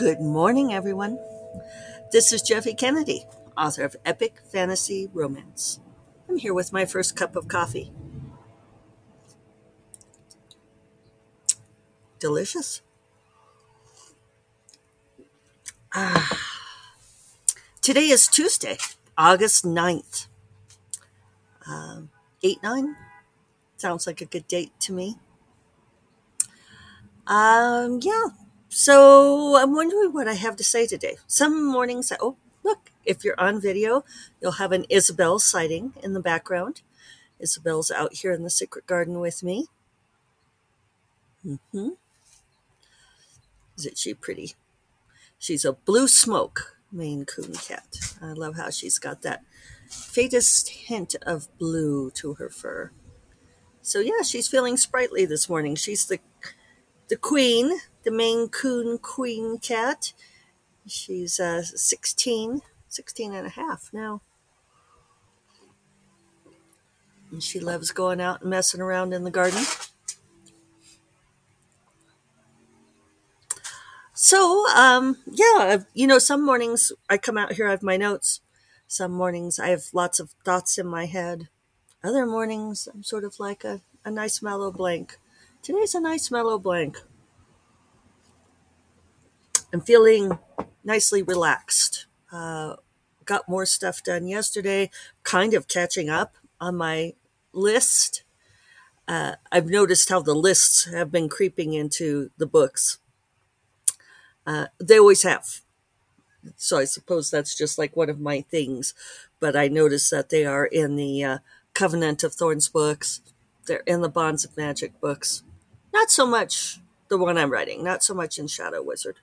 Good morning, everyone. This is Jeffe Kennedy, author of Epic Fantasy Romance. I'm here with my first cup of coffee. Delicious. Ah. Today is Tuesday, August 9th. Um, 8 9 sounds like a good date to me. Um, yeah, so I'm wondering what I have to say today. Some mornings, oh, look, if you're on video, you'll have an Isabel sighting in the background. Isabel's out here in the secret garden with me. Mm-hmm. Isn't she pretty? She's a blue smoke Maine Coon cat. I love how she's got that faintest hint of blue to her fur. So yeah, she's feeling sprightly this morning. She's the the queen, the Maine Coon queen cat. She's uh, 16, 16 and a half now. And she loves going out and messing around in the garden. So, um, yeah, you know, some mornings I come out here, I have my notes. Some mornings I have lots of thoughts in my head. Other mornings I'm sort of like a, a nice mellow blank. Today's a nice mellow blank. I'm feeling nicely relaxed. Uh, got more stuff done yesterday, kind of catching up on my list. Uh, I've noticed how the lists have been creeping into the books. Uh, they always have. So I suppose that's just like one of my things. But I noticed that they are in the uh, Covenant of Thorns books. They're in the Bonds of Magic books. Not so much the one I'm writing, not so much in Shadow Wizard.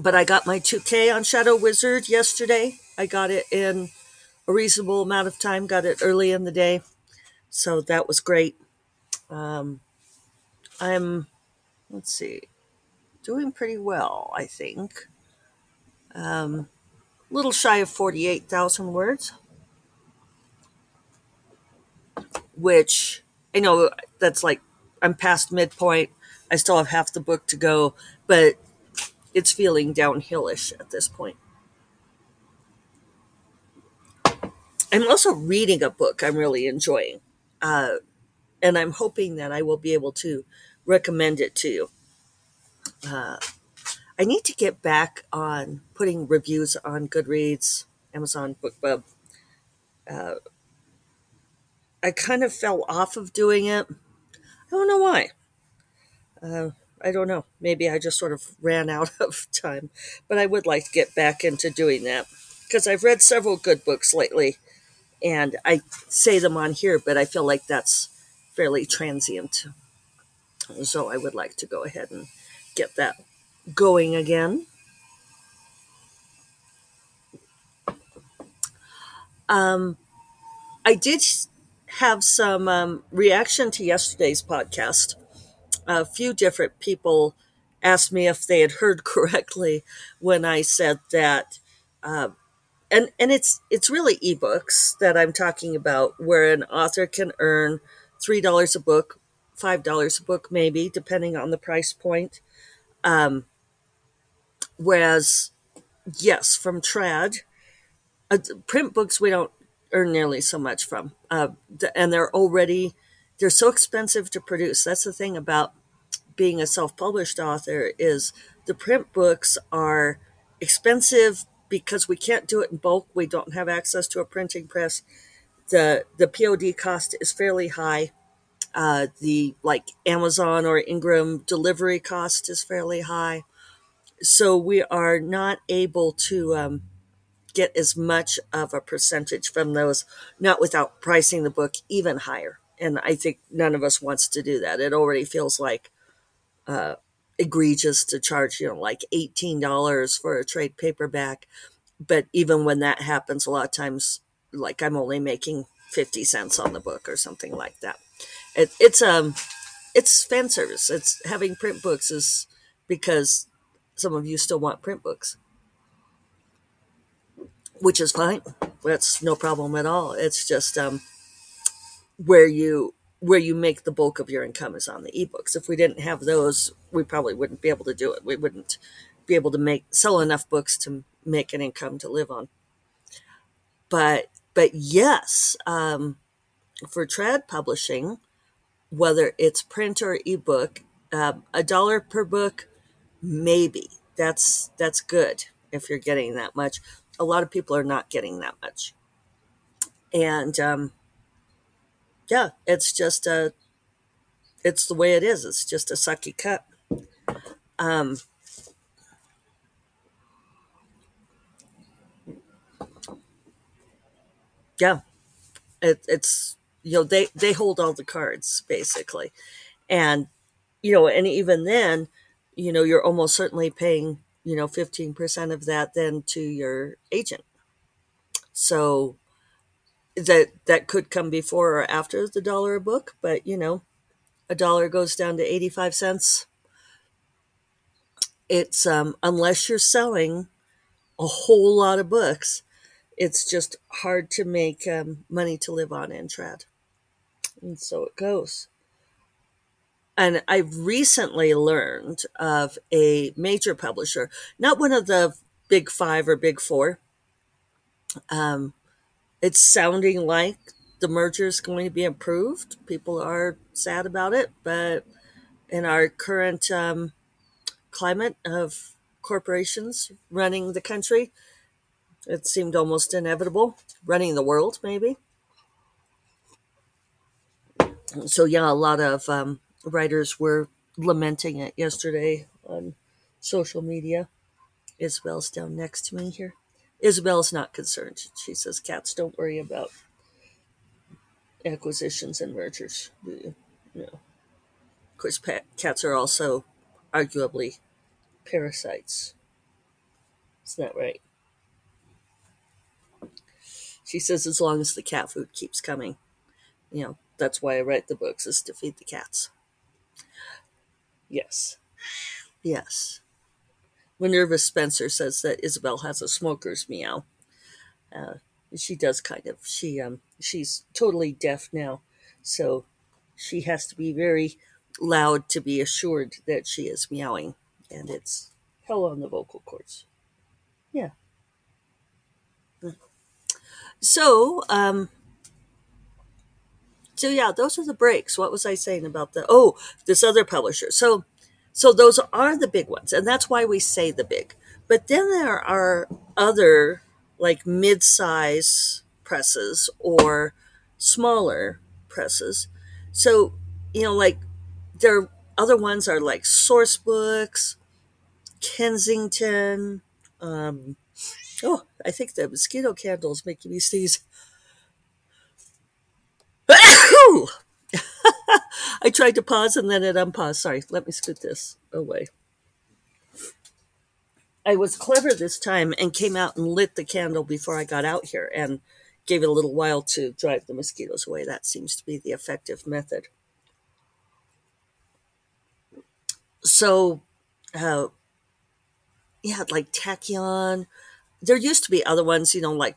But I got my 2K on Shadow Wizard yesterday. I got it in a reasonable amount of time, got it early in the day. So that was great. Um, I'm let's see, doing pretty well, I think. Um, little shy of 48,000 words, which I know that's like I'm past midpoint. I still have half the book to go, but it's feeling downhillish at this point. I'm also reading a book I'm really enjoying, uh, and I'm hoping that I will be able to recommend it to you. Uh, I need to get back on putting reviews on Goodreads, Amazon BookBub. Uh, I kind of fell off of doing it. I don't know why. Uh, I don't know. Maybe I just sort of ran out of time, but I would like to get back into doing that because I've read several good books lately, and I say them on here, but I feel like that's fairly transient. So I would like to go ahead and get that going again. Um, I did have some um, reaction to yesterday's podcast. A few different people asked me if they had heard correctly when I said that, uh, and and it's it's really ebooks that I'm talking about, where an author can earn three dollars a book five dollars a book, maybe depending on the price point. Um, whereas, yes, from trad, uh, print books we don't earn nearly so much from, uh, and they're already they're so expensive to produce. That's the thing about being a self-published author is the print books are expensive because we can't do it in bulk. We don't have access to a printing press. The the POD cost is fairly high uh, the like Amazon or Ingram delivery cost is fairly high. So we are not able to um, get as much of a percentage from those, not without pricing the book even higher. And I think none of us wants to do that. It already feels like uh, egregious to charge, you know, like $18 for a trade paperback. But even when that happens, a lot of times, like I'm only making 50 cents on the book or something like that it, it's um it's fan service. It's having print books is because some of you still want print books, which is fine. That's no problem at all. It's just um, where you where you make the bulk of your income is on the ebooks. If we didn't have those, we probably wouldn't be able to do it. We wouldn't be able to make sell enough books to make an income to live on. But but yes, um, for trad publishing, whether it's print or ebook, uh, a dollar per book, maybe that's that's good if you're getting that much. A lot of people are not getting that much, and um, yeah, it's just a, it's the way it is. It's just a sucky cut. Um, yeah, it, it's you know they they hold all the cards basically, and you know, and even then, you know, you're almost certainly paying you know 15% of that then to your agent. So that that could come before or after the dollar a book, but you know, a dollar goes down to 85 cents. It's um, unless you're selling a whole lot of books, it's just hard to make um, money to live on in trad. And so it goes. And I've recently learned of a major publisher, not one of the big five or big four. Um, it's sounding like the merger is going to be improved. People are sad about it, but in our current um, climate of corporations running the country, it seemed almost inevitable. Running the world, maybe. So, yeah, a lot of um, writers were lamenting it yesterday on social media. Isabel's down next to me here. Isabel's not concerned. She says, "Cats, don't worry about acquisitions and mergers." You know, of course, cats are also arguably parasites. Isn't that right? She says, as long as the cat food keeps coming, you know, that's why I write the books is to feed the cats. Yes, yes. Minerva Spencer says that Isabel has a smoker's meow. Uh, she does kind of. She um she's totally deaf now, so she has to be very loud to be assured that she is meowing, and it's hell on the vocal cords. Yeah. So um. So yeah, those are the breaks. What was I saying about the oh this other publisher? So so those are the big ones, and that's why we say the big. But then there are other like mid-size presses or smaller presses. So, you know, like there are other ones are like Sourcebooks, Kensington. Um, oh, I think the mosquito candles making me sneeze. I tried to pause and then it unpaused. Sorry, let me scoot this away. I was clever this time and came out and lit the candle before I got out here and gave it a little while to drive the mosquitoes away. That seems to be the effective method. So, uh, yeah, like Tachyon. There used to be other ones, you know, like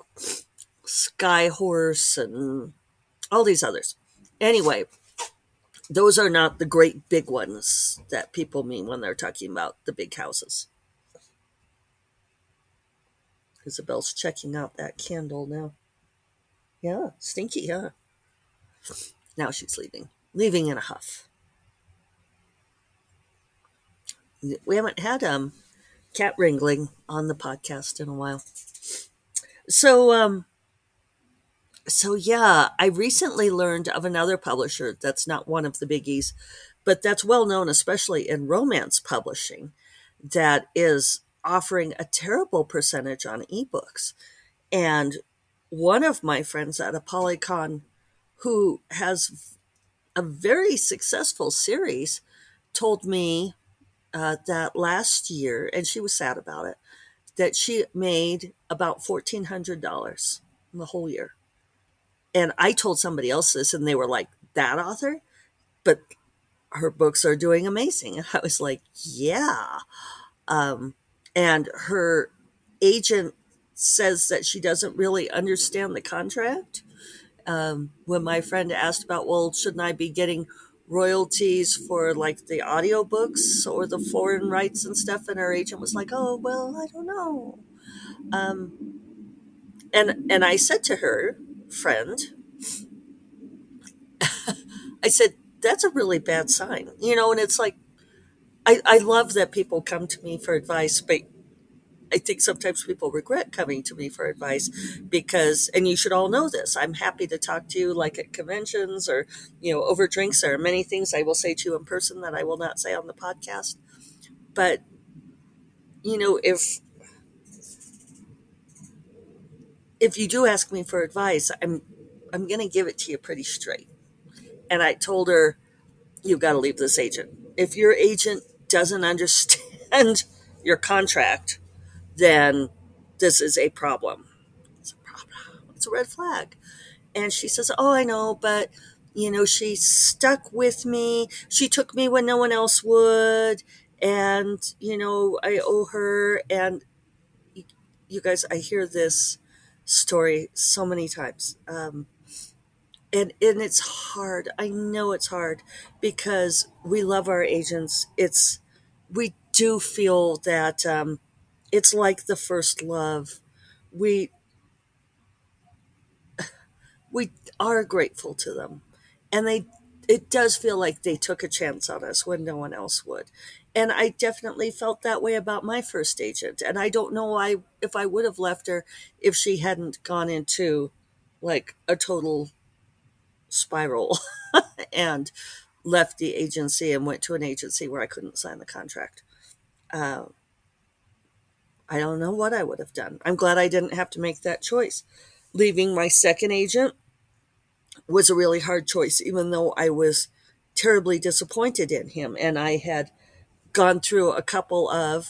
Skyhorse and all these others. Anyway, those are not the great big ones that people mean when they're talking about the big houses. Isabel's checking out that candle now. Yeah, stinky, huh? Now she's leaving, leaving in a huff. We haven't had um cat wrangling on the podcast in a while. So um so yeah, I recently learned of another publisher that's not one of the biggies, but that's well known, especially in romance publishing, that is offering a terrible percentage on ebooks. And one of my friends at ApollyCon who has a very successful series, told me uh, that last year, and she was sad about it, that she made about $1,400 in the whole year and I told somebody else this, and they were like, "That author," but her books are doing amazing. And I was like, "Yeah," um, and her agent says that she doesn't really understand the contract, um, when my friend asked about, well, shouldn't I be getting royalties for like the audiobooks or the foreign rights and stuff? And her agent was like, oh, well, I don't know. Um, and and I said to her, friend, I said, that's a really bad sign, you know, and it's like, I, I love that people come to me for advice, but I think sometimes people regret coming to me for advice because, and you should all know this, I'm happy to talk to you like at conventions or, you know, over drinks. There are many things I will say to you in person that I will not say on the podcast. But, you know, if, if you do ask me for advice, I'm, I'm going to give it to you pretty straight. And I told her, you've got to leave this agent. If your agent doesn't understand your contract, then this is a problem. It's a problem. It's a red flag. And she says, Oh, I know, but you know, she stuck with me. She took me when no one else would. And, you know, I owe her. And you guys, I hear this story so many times. Um, and, and it's hard. I know it's hard because we love our agents. It's, we do feel that um, it's like the first love. We we are grateful to them. And they it does feel like they took a chance on us when no one else would. And I definitely felt that way about my first agent. And I don't know if I would have left her if she hadn't gone into like a total spiral and left the agency and went to an agency where I couldn't sign the contract. Uh, I don't know what I would have done. I'm glad I didn't have to make that choice. Leaving my second agent was a really hard choice, even though I was terribly disappointed in him. And I had gone through a couple of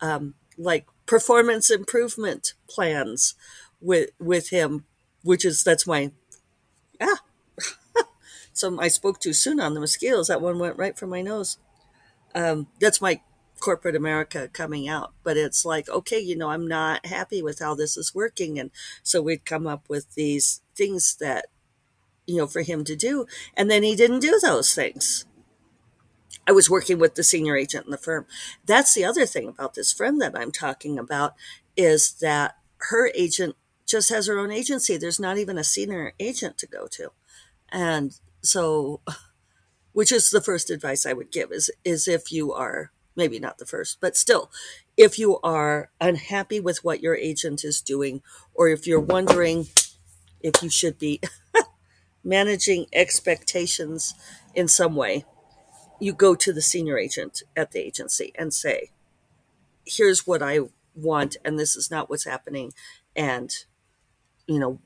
um, like performance improvement plans with with him, which is that's my yeah. so I spoke too soon on the mosquitoes. That one went right for my nose. Um, that's my corporate America coming out. But it's like, okay, you know, I'm not happy with how this is working. And so we'd come up with these things that, you know, for him to do. And then he didn't do those things. I was working with the senior agent in the firm. That's the other thing about this friend that I'm talking about is that her agent just has her own agency. There's not even a senior agent to go to. And so which is the first advice I would give is is if you are maybe not the first, but still, if you are unhappy with what your agent is doing, or if you're wondering if you should be managing expectations in some way, you go to the senior agent at the agency and say, here's what I want, and this is not what's happening. And, you know,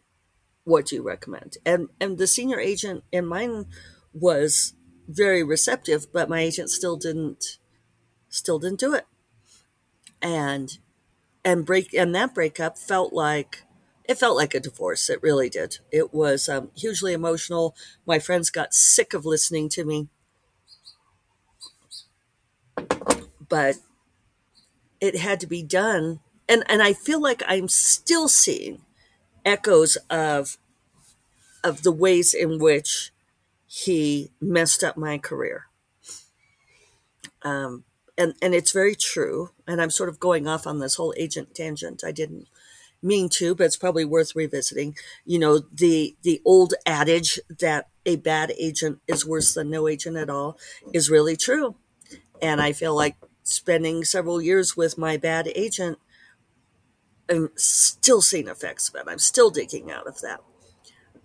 what do you recommend? And, and the senior agent in mine was very receptive, but my agent still didn't still didn't do it. And and break and that breakup felt like it felt like a divorce. It really did. It was um, hugely emotional. My friends got sick of listening to me, but it had to be done. And and I feel like I'm still seeing echoes of of the ways in which he messed up my career. Um, and and it's very true. And I'm sort of going off on this whole agent tangent. I didn't mean to, but it's probably worth revisiting. You know, the the old adage that a bad agent is worse than no agent at all is really true. And I feel like spending several years with my bad agent, I'm still seeing effects of it. I'm still digging out of that.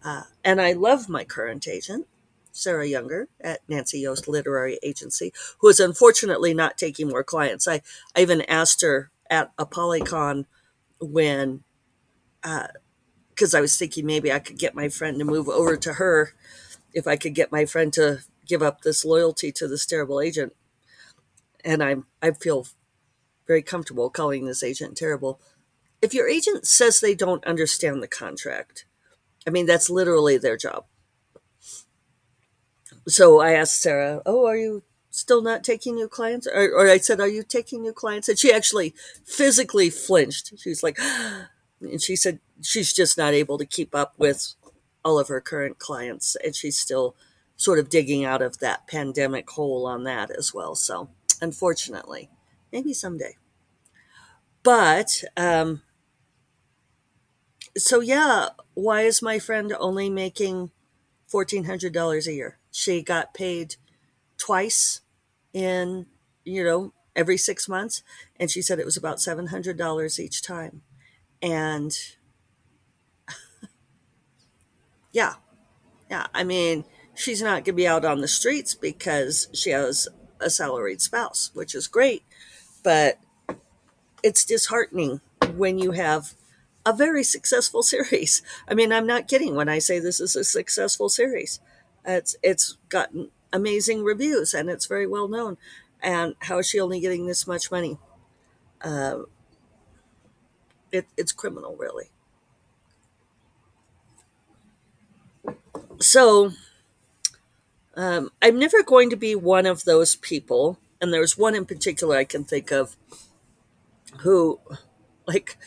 Uh, and I love my current agent. Sarah Younger at Nancy Yost Literary Agency, who is unfortunately not taking more clients. I, I even asked her at ApollyCon when, because uh, I was thinking maybe I could get my friend to move over to her if I could get my friend to give up this loyalty to this terrible agent. And I'm, I feel very comfortable calling this agent terrible. If your agent says they don't understand the contract, I mean, that's literally their job so I asked Sarah, "Oh, are you still not taking new clients?" Or, or, I said, "Are you taking new clients?" And she actually physically flinched. She's like, and she said she's just not able to keep up with all of her current clients, and she's still sort of digging out of that pandemic hole on that as well. So, unfortunately, maybe someday. But, um, so yeah, why is my friend only making $1,400 a year? She got paid twice in, you know, every six months. And she said it was about $700 each time. And yeah, yeah, I mean, she's not going to be out on the streets because she has a salaried spouse, which is great. But it's disheartening when you have a very successful series. I mean, I'm not kidding when I say this is a successful series. It's it's gotten amazing reviews and it's very well known. And how is she only getting this much money? Uh, it, it's criminal, really. So, um, I'm never going to be one of those people, and there's one in particular I can think of who, like,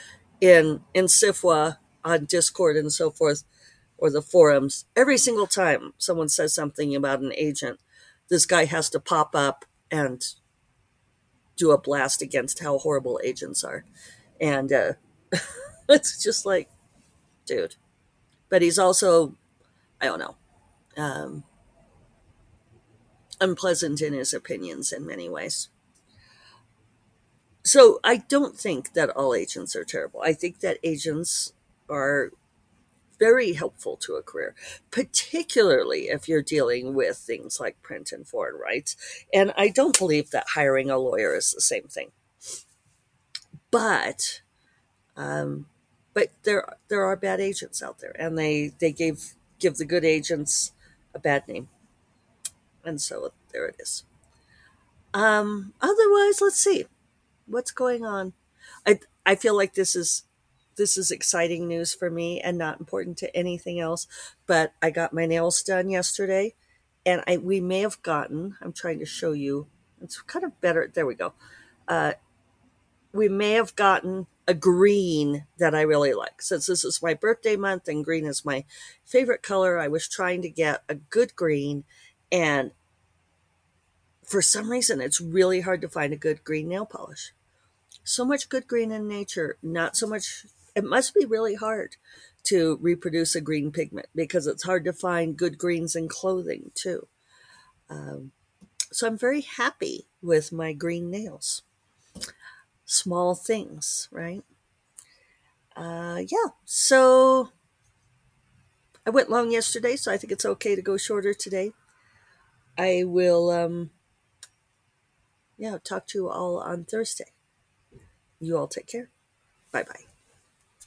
in in SFWA on Discord and so forth, or the forums, every single time someone says something about an agent, this guy has to pop up and do a blast against how horrible agents are. And uh, it's just like, dude. But he's also, I don't know, um, unpleasant in his opinions in many ways. So I don't think that all agents are terrible. I think that agents are very helpful to a career, particularly if you're dealing with things like print and foreign rights. And I don't believe that hiring a lawyer is the same thing. But, um, but there there are bad agents out there, and they they gave give the good agents a bad name, and so there it is. Um, otherwise, let's see what's going on. I I feel like this is this is exciting news for me and not important to anything else. But I got my nails done yesterday, and I we may have gotten. I'm trying to show you. It's kind of better. There we go. Uh, we may have gotten a green that I really like. Since this is my birthday month and green is my favorite color, I was trying to get a good green. And for some reason, it's really hard to find a good green nail polish. So much good green in nature, not so much it must be really hard to reproduce a green pigment because it's hard to find good greens in clothing too. Um, so I'm very happy with my green nails. Small things, right? Uh, yeah, so I went long yesterday, so I think it's okay to go shorter today. I will, um, yeah, talk to you all on Thursday. You all take care. Bye bye.